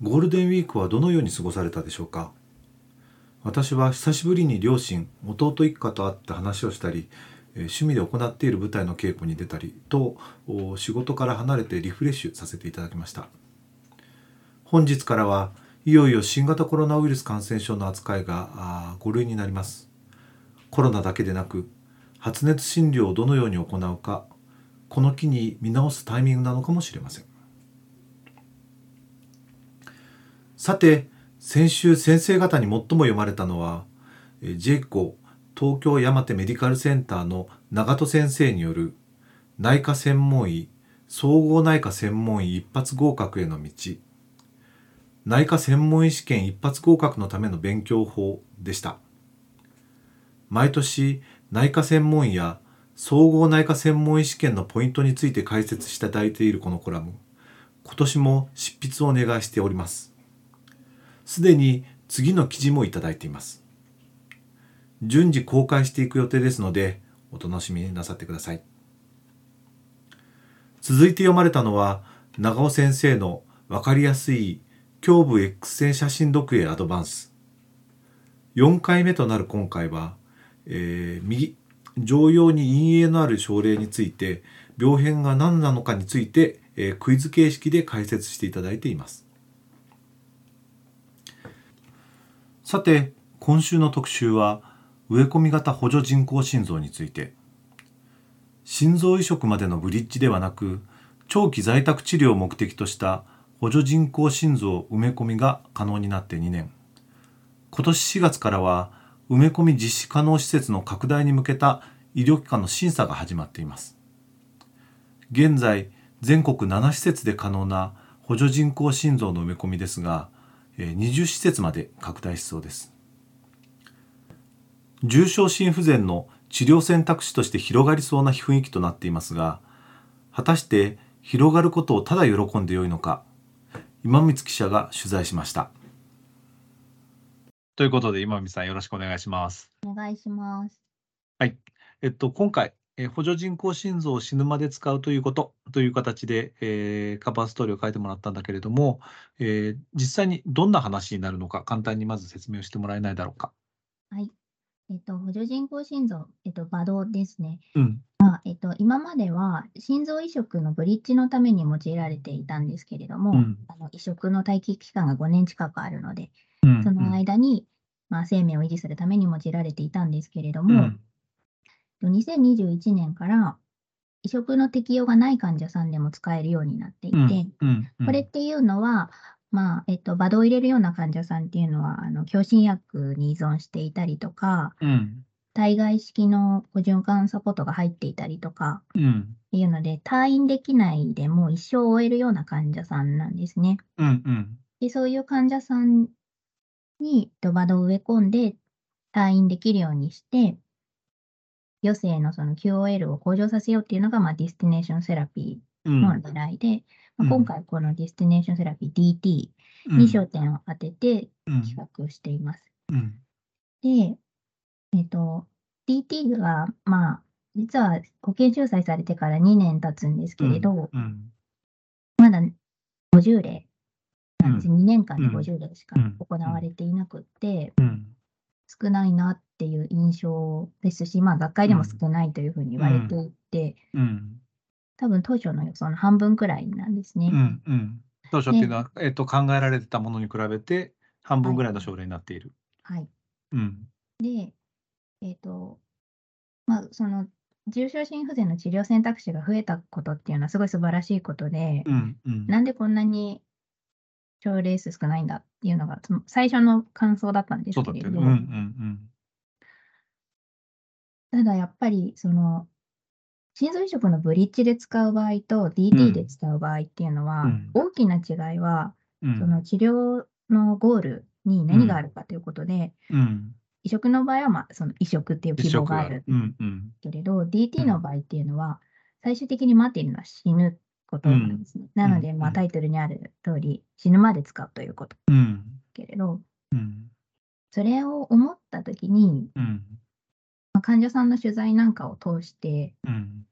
ゴールデンウィークはどのように過ごされたでしょうか？私は久しぶりに両親弟一家と会って話をしたり趣味で行っている舞台の稽古に出たりと仕事から離れてリフレッシュさせていただきました。本日からはいよいよ新型コロナウイルス感染症の扱いが5類になります。コロナだけでなく発熱診療をどのように行うかこの機に見直すタイミングなのかもしれません。さて先週先生方に最も読まれたのはジェイコ東京山手メディカルセンターの長戸先生による内科専門医総合内科専門医一発合格への道。内科専門医試験一発合格のための勉強法でした。毎年内科専門医や総合内科専門医試験のポイントについて解説していただいているこのコラム今年も執筆をお願いしております。すでに次の記事もいただいています。順次公開していく予定ですのでお楽しみになさってください。続いて読まれたのは長尾先生の分かりやすい胸部 X 線写真読影アドバンス。4回目となる今回は、えー、右常用に陰影のある症例について病変が何なのかについて、えー、クイズ形式で解説していただいています。さて今週の特集は植え込み型補助人工心臓について。心臓移植までのブリッジではなく長期在宅治療を目的とした補助人工心臓埋め込みが可能になって2年。今年4月からは埋め込み実施可能施設の拡大に向けた医療機関の審査が始まっています。現在全国7施設で可能な補助人工心臓の埋め込みですが20施設まで拡大しそうです。重症心不全の治療選択肢として広がりそうな雰囲気となっていますが果たして広がることをただ喜んでよいのか今光記者が取材しました。ということで今光さんよろしくお願いします。お願いします。はい。えっと今回え補助人工心臓を死ぬまで使うということという形で、えー、カバーストーリーを書いてもらったんだけれども、えー、実際にどんな話になるのか簡単にまず説明をしてもらえないだろうか。はい。えっと、補助人工心臓、えっと、バドですね。うん。まあ、えっと、今までは心臓移植のブリッジのために用いられていたんですけれども、うん、あの移植の待機期間が5年近くあるので、うん、その間に、まあ、生命を維持するために用いられていたんですけれども、うん2021年から移植の適用がない患者さんでも使えるようになっていて、うんうんうん、これっていうのは、まあえっと、バドを入れるような患者さんっていうのは、あの強心薬に依存していたりとか、うん、体外式の循環サポートが入っていたりとか、っていうので、退院できないでも一生終えるような患者さんなんですね。うんうん、でそういう患者さんに VAD を植え込んで退院できるようにして、余生のその QOL を向上させようっていうのが、まあ、 destination therapy の狙いで、うん、まあ、今回このディスティネーションセラピー DT に焦点を当てて企画しています。うん、で、えっ、ー、と、DT が、まあ、実は保険収載されてから2年経つんですけれど、まだ50例なん。です、2年間で50例しか行われていなくって、少ないなっていう印象ですし、まあ、学会でも少ないというふうに言われていて、うん、多分当初の予想の半分くらいなんですね。うんうん、当初っていうのは、えーと、考えられてたものに比べて半分ぐらいの症例になっている。はい。うん、で、えっ、ー、と、まあ、その重症心不全の治療選択肢が増えたことっていうのはすごい素晴らしいことで、うんうん、なんでこんなに症例数少ないんだっていうのが、最初の感想だったんですけれど、うんうんうん、ただやっぱり、その、心臓移植のブリッジで使う場合と DT で使う場合っていうのは、うん、大きな違いは、その治療のゴールに何があるかということで、移植の場合は、まあ、その移植っていう希望があるけれど、DT の場合っていうのは、最終的に待っているのは死ぬことなんですね。なので、まあ、タイトルにある通り、死ぬまで使うということ。けれど、それを思ったときに、まあ、患者さんの取材なんかを通して、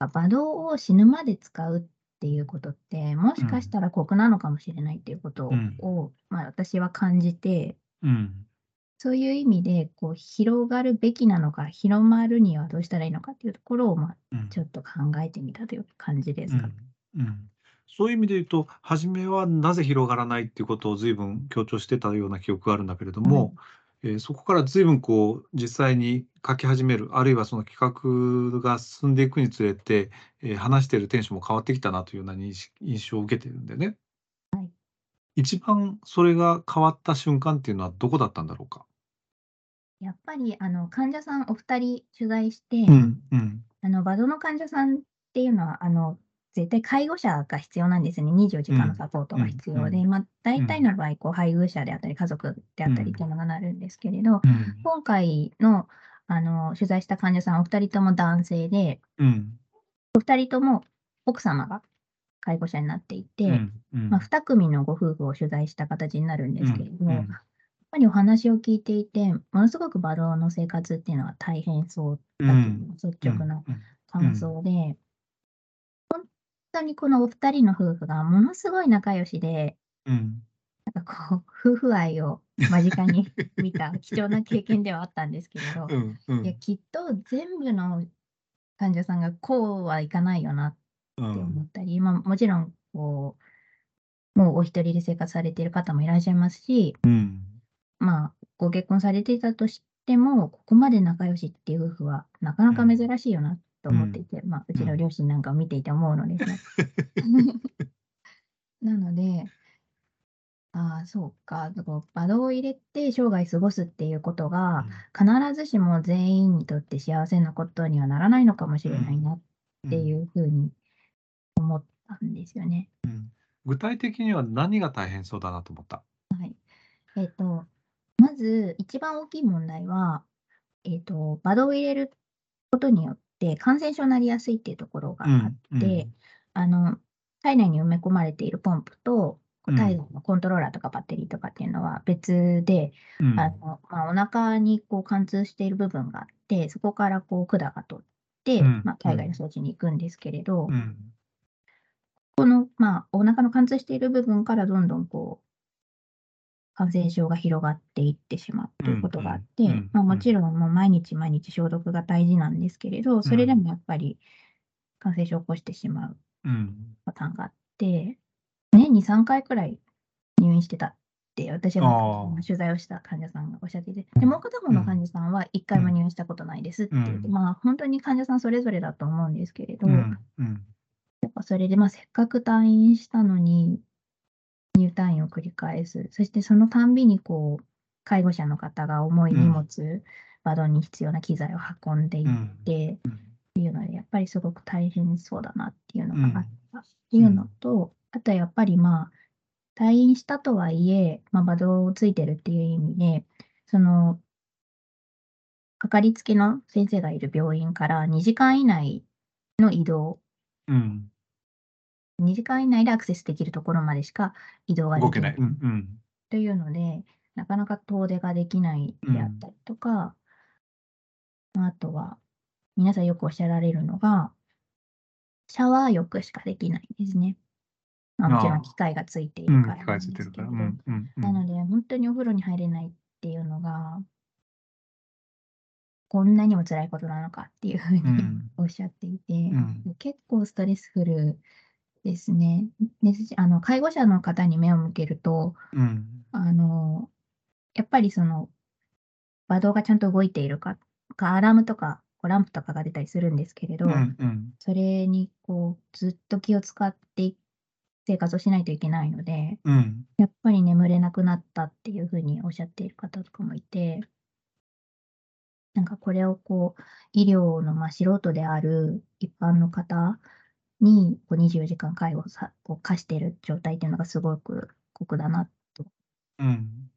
馬道を死ぬまで使うっていうことって、もしかしたら酷なのかもしれないっていうことを、まあ、私は感じて、そういう意味でこう広がるべきなのか、広まるにはどうしたらいいのかっていうところを、まあ、ちょっと考えてみたという感じですか。うん。うん、そういう意味で言うと、初めはなぜ広がらないっていうことを随分強調してたような記憶があるんだけれども、えー、そこから随分こう実際に書き始める、あるいはその企画が進んでいくにつれて、えー、話しているテンションも変わってきたなというような印象を受けているんでね。はい、一番それが変わった瞬間っていうのはどこだったんだろうか？やっぱりあの患者さんお二人取材して、うんうん、あのバドの患者さんっていうのはあの絶対介護者が必要なんですね。24時間のサポートが必要で、うん、まあ、大体の場合、こう配偶者であったり、家族であったりっていうのがなるんですけれど、うん、今回のあの取材した患者さん、お二人とも男性で、うん、お二人とも奥様が介護者になっていて、まあ、2組のご夫婦を取材した形になるんですけれども、ぱりお話を聞いていて、ものすごくバドの生活っていうのは大変そうだという率直な感想で、本当にこのお二人の夫婦がものすごい仲良しで、なんかこう、夫婦愛を間近に見た貴重な経験ではあったんですけれど、いやきっと全部の患者さんがこうはいかないよなって思ったり、まあ、もちろんこう、もうお一人で生活されている方もいらっしゃいますし、うん。まあ、ご結婚されていたとしても、ここまで仲良しっていう夫婦はなかなか珍しいよなと思っていて、うん、まあ、うちの両親なんかを見ていて思うのですね。なので、ああ、そうか、バドを入れて生涯過ごすっていうことが、必ずしも全員にとって幸せなことにはならないのかもしれないなっていうふうに思ったんですよね。うん、具体的には何が大変そうだなと思った？はい。えっ、ー、と、まず、一番大きい問題は、えっ、と、バドを入れることによって感染症になりやすいっていうところがあって、うんあの、体内に埋め込まれているポンプと、体内のコントローラーとかバッテリーとかっていうのは別で、うん、あのまあ、お腹にこう貫通している部分があって、そこからこう管が取って、うん、まあ、体外の装置に行くんですけれど、うん、この、まあ、お腹の貫通している部分からどんどんこう感染症が広がっていってしまうということがあって、まあ、もちろんもう毎日毎日消毒が大事なんですけれど、それでもやっぱり感染症を起こしてしまうパターンがあって、年に3回くらい入院してたって私は取材をした患者さんがおっしゃっていて、でもう片方の患者さんは1回も入院したことないですって言って、まあ本当に患者さんそれぞれだと思うんですけれど、やっぱそれでまあせっかく退院したのに、入退院を繰り返す。そしてそのたんびにこう、介護者の方が重い荷物、うん、バドに必要な機材を運んでいって、うん、っていうので、やっぱりすごく大変そうだなっていうのがあった。っていうのと、あとはやっぱりまあ、退院したとはいえ、まあ、バドをついてるっていう意味で、その、かかりつけの先生がいる病院から2時間以内の移動2時間以内でアクセスできるところまでしか移動ができない。うんうん、というので、なかなか遠出ができないであったりとか、うん、あとは、皆さんよくおっしゃられるのが、シャワー浴しかできないんですね。まあ、もちろん機械がついているからなんですけど、なので、本当にお風呂に入れないっていうのが、こんなにも辛いことなのかっていうふうに、おっしゃっていて、うん、結構ストレスフルですね。あの、介護者の方に目を向けると、うん。あの、やっぱりその、バドがちゃんと動いているか、かアラームとか、こうランプとかが出たりするんですけれど、うんうん。それにこう、ずっと気を使って生活をしないといけないので、うん。やっぱり眠れなくなったっていうふうにおっしゃっている方とかもいて、なんかこれをこう、医療のまあ素人である一般の方にこう24時間介護をさこう課している状態っていうのがすごく酷だなと。うん。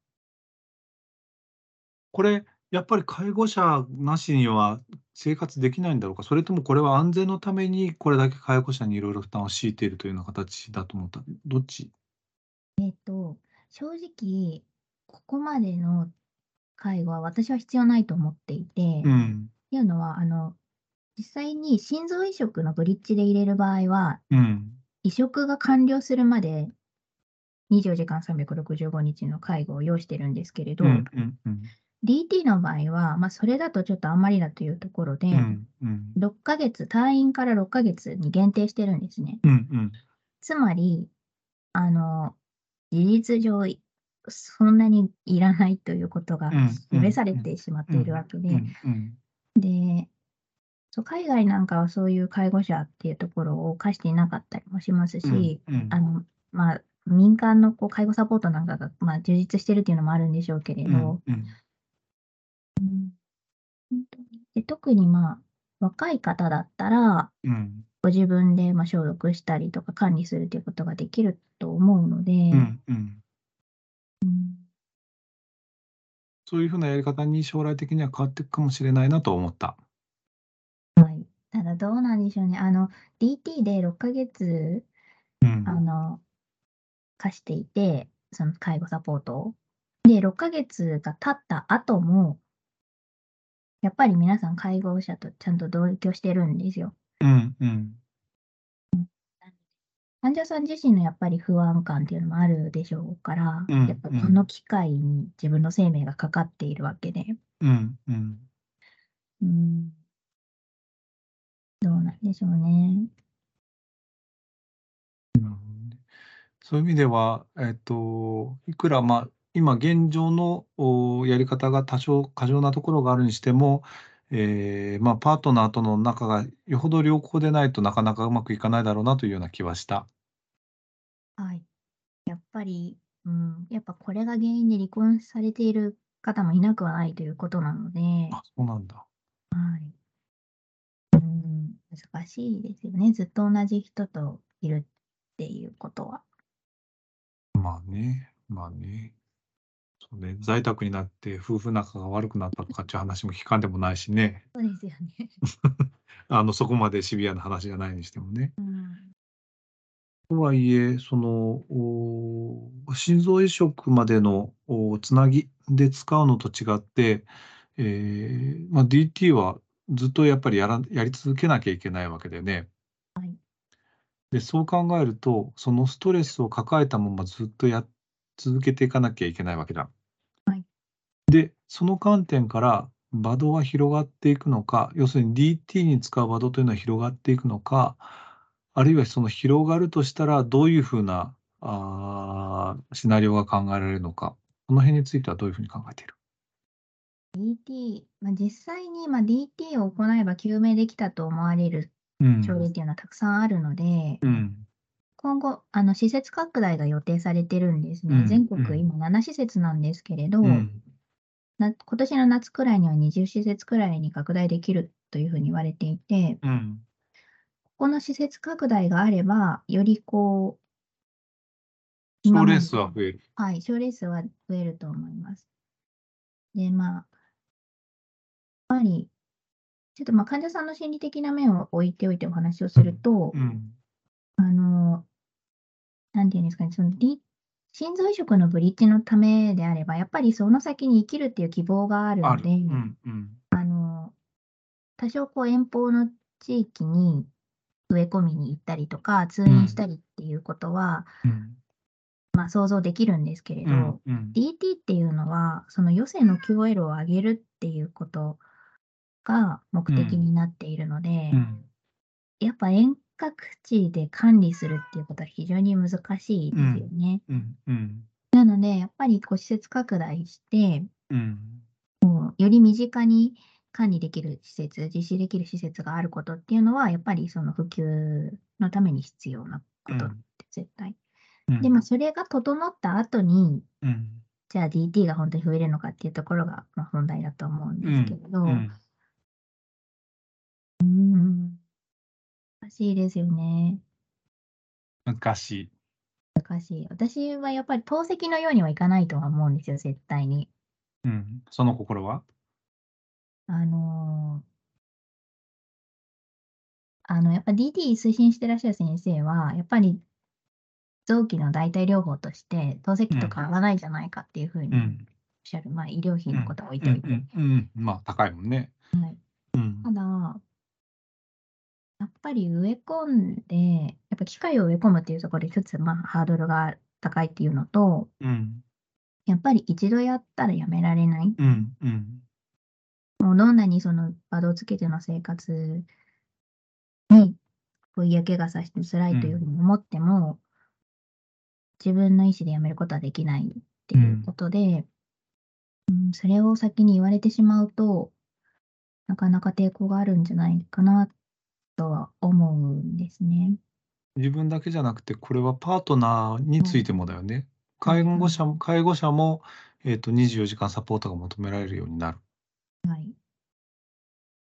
これ、やっぱり介護者なしには生活できないんだろうか、それともこれは安全のためにこれだけ介護者にいろいろ負担を強いているというような形だと思った。どっち？えっと、正直、ここまでの介護は私は必要ないと思っていて、うん。っていうのは、あの、実際に心臓移植のブリッジで入れる場合は、うん。移植が完了するまで24時間365日の介護を要してるんですけれど、うんうんうん。DT の場合は、まあ、それだとちょっとあんまりだというところで、うんうん。6ヶ月、退院から6ヶ月に限定してるんですね。うんうん。つまり、あの、事実上、そんなにいらないということが示されてしまっているわけで、で、そう海外なんかはそういう介護者っていうところを課していなかったりもしますし、うんうん、あの、まあ、民間のこう介護サポートなんかが、まあ、充実してるっていうのもあるんでしょうけれど、うんうん。で特にまあ、若い方だったら、うん、ご自分でまあ消毒したりとか管理するということができると思うので、うんうん。うん、そういうふうなやり方に将来的には変わっていくかもしれないなと思った。はい。ただどうなんでしょうね。あの、DT で6ヶ月、うん、あの、貸していて、その介護サポートを。で、6ヶ月が経った後も、やっぱり皆さん介護者とちゃんと同居してるんですよ。うんうん。患者さん自身のやっぱり不安感っていうのもあるでしょうから、うんやっぱこの機会に自分の生命がかかっているわけで、うんうん。うん、どうなんでしょうね。そういう意味では、えっと、いくら、まあ、今現状のやり方が多少過剰なところがあるにしても、えー、まあ、パートナーとの仲がよほど良好でないとなかなかうまくいかないだろうなというような気はした。はい。やっぱり、うん、やっぱこれが原因で離婚されている方もいなくはないということなので、あ、そうなんだ。はい。うん、難しいですよね。ずっと同じ人といるっていうことは。まあね、まあね。そうね、在宅になって夫婦仲が悪くなったとかっていう話も聞かんでもないしね。そうですよね。あの、そこまでシビアな話じゃないにしてもね。うん。とはいえ、その、心臓移植までの、つなぎで使うのと違って、えー、まあ、DT はずっとやっぱりやらやり続けなきゃいけないわけでね。はい。で、そう考えると、そのストレスを抱えたままずっとや続けていかなきゃいけないわけだ。はい。で、その観点からバドは広がっていくのか、要するに DT に使うバドというのは広がっていくのか、あるいはその広がるとしたらどういうふうなあシナリオが考えられるのか、この辺についてはどういうふうに考えている？DT、まあ、実際にまあ DT を行えば救命できたと思われる症例っていうのはたくさんあるので、うん、今後、あの施設拡大が予定されてるんですね。うん、全国、今7施設なんですけれど、うん、な今年の夏くらいには20施設くらいに拡大できるというふうに言われていて、うん、ここの施設拡大があれば、よりこう、賞レースは増える。はい、賞レースは増えると思います。で、まあ、ぱり、ちょっとまあ患者さんの心理的な面を置いておいてお話をすると、うん、あの、なんていうんですかね、その心臓移植のブリッジのためであれば、やっぱりその先に生きるっていう希望があるので、うんうん、あの、多少こう遠方の地域に植え込みに行ったりとか、通院したりっていうことは、うん、まあ想像できるんですけれど、うんうん、DT っていうのは、その余生の QOL を上げるっていうことが目的になっているので、やっぱ遠隔地で管理するっていうことは非常に難しいですよね。なので、やっぱりこう施設拡大して、うん、もうより身近に管理できる施設、実施できる施設があることっていうのは、やっぱりその普及のために必要なことって絶対。うん、で、まあ、それが整った後に、うん、じゃあ DT が本当に増えるのかっていうところが、まあ、本題だと思うんですけれど、うん難しいですよね。難しい。難しい。私はやっぱり透析のようにはいかないとは思うんですよ、絶対に。うん。その心は？あのーあの、やっぱ DT 推進してらっしゃる先生は、やっぱり臓器の代替療法として、透析と変わらないじゃないかっていうふうにおっしゃる。まあ、医療費のことは置いといて。うんうんまあ、高いもんね。はい。うん。ただ、やっぱり植え込んで、やっぱ機械を植え込むっていうところで一つ、まあ、ハードルが高いっていうのと、うん。やっぱり一度やったらやめられない。うんうん。もうどんなにその場をつけての生活に、こう嫌気がさして辛いというふうに思っても、自分の意思でやめることはできないっていうことで、うん、それを先に言われてしまうと、なかなか抵抗があるんじゃないかなとは思うんですね。自分だけじゃなくて、これはパートナーについてもだよね。介護者も介護者も、えっと、24時間サポートが求められるようになる。はい。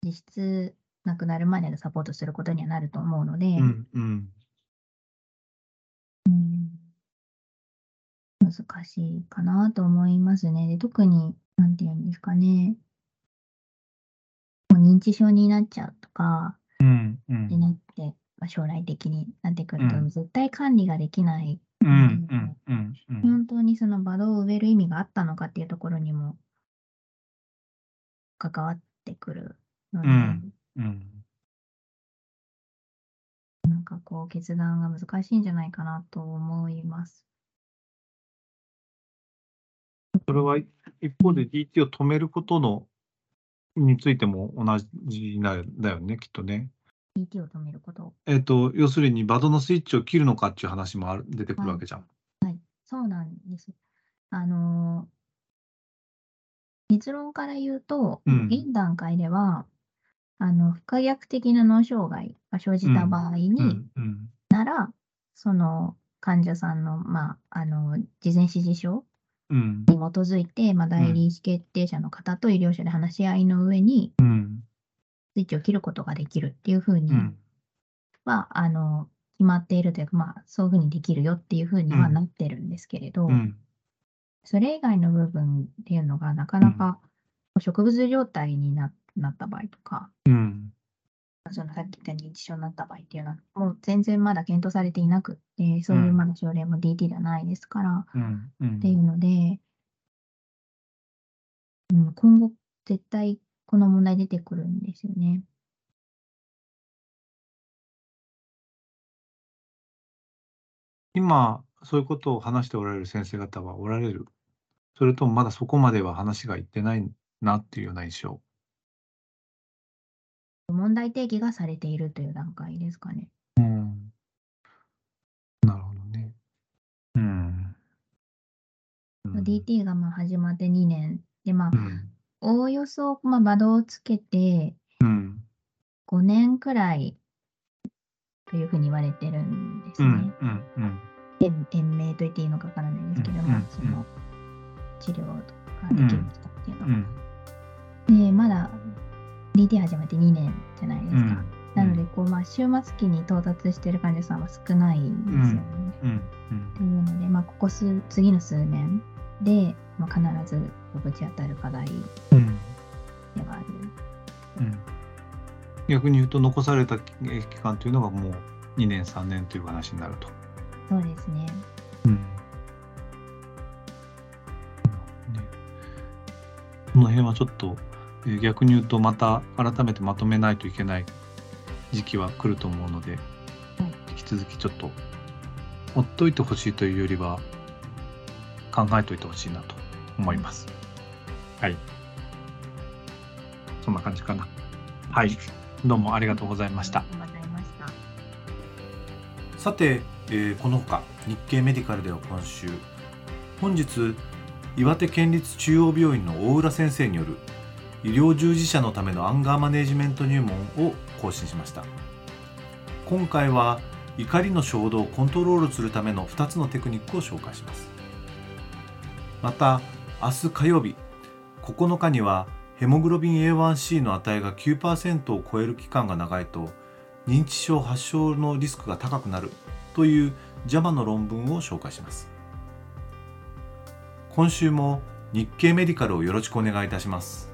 実質亡くなるまでのサポートすることにはなると思うので、うんうん。うん、難しいかなと思いますね。で特に、なんていうんですかね、もう認知症になっちゃうとか、うんうん、でなって、まあ、将来的になってくると、絶対管理ができない。本当にそのバドを植える意味があったのかっていうところにも関わってくるので、うんうん。なんかこう決断が難しいんじゃないかなと思います。それは一方で DT を止めることのについても同じなだよね、きっとね。DT を止めること。えっ、と、要するにバドのスイッチを切るのかっていう話もある出てくるわけじゃん。はい、そうなんです。あの結論から言うと、うん、現段階では、あの、不可逆的な脳障害が生じた場合に、なら、その患者さんの、まあ、あの、事前指示書に基づいて、まあ、代理意思決定者の方と医療者で話し合いの上に、スイッチを切ることができるっていうふうには、あの、決まっているというか、まあ、そういうふうにできるよっていうふうにはなってるんですけれど、それ以外の部分っていうのがなかなか植物状態になって、なった場合とか、うん、そのさっき言った認知症になった場合っていうのは、もう全然まだ検討されていなくって、そういうまだ症例も DT ではないですから、うん。うん、っていうので、うん、今後絶対この問題出てくるんですよね。今、そういうことを話しておられる先生方はおられる？それともまだそこまでは話がいってないなっていうような印象？問題提起がされているという段階ですかね。うん。なるほどね。うん。DT がまあ始まって2年で、まあ、うん、おおよそ、まあ、バドをつけて、5年くらいというふうに言われてるんですね。うんうんうん、延命と言っていいのかわからないですけども、その治療ができる人っていうのは。で、まだ DT 始めて2年じゃないですか。うん、なのでこう、まあ、終末期に到達している患者さんは少ないんですよね。というので、まあ、ここ数次の数年で、まあ、必ずぶち当たる課題ではある。うん逆に言うと残された期間というのがもう2年3年という話になると。そうですね。うん。ねこの辺はちょっと逆に言うとまた改めてまとめないといけない時期は来ると思うので、引き続きちょっとほっといてほしいというよりは考えといてほしいなと思います。はい。そんな感じかな。はい。どうもありがとうございました。さて、えー、このほか日経メディカルでは今週本日岩手県立中央病院の大浦先生による医療従事者のためのアンガーマネジメント入門を更新しました。今回は怒りの衝動をコントロールするための2つのテクニックを紹介します。また明日火曜日9日にはヘモグロビン A1C の値が9%を超える期間が長いと認知症発症のリスクが高くなるという JAMA の論文を紹介します。今週も日経メディカルをよろしくお願いいたします。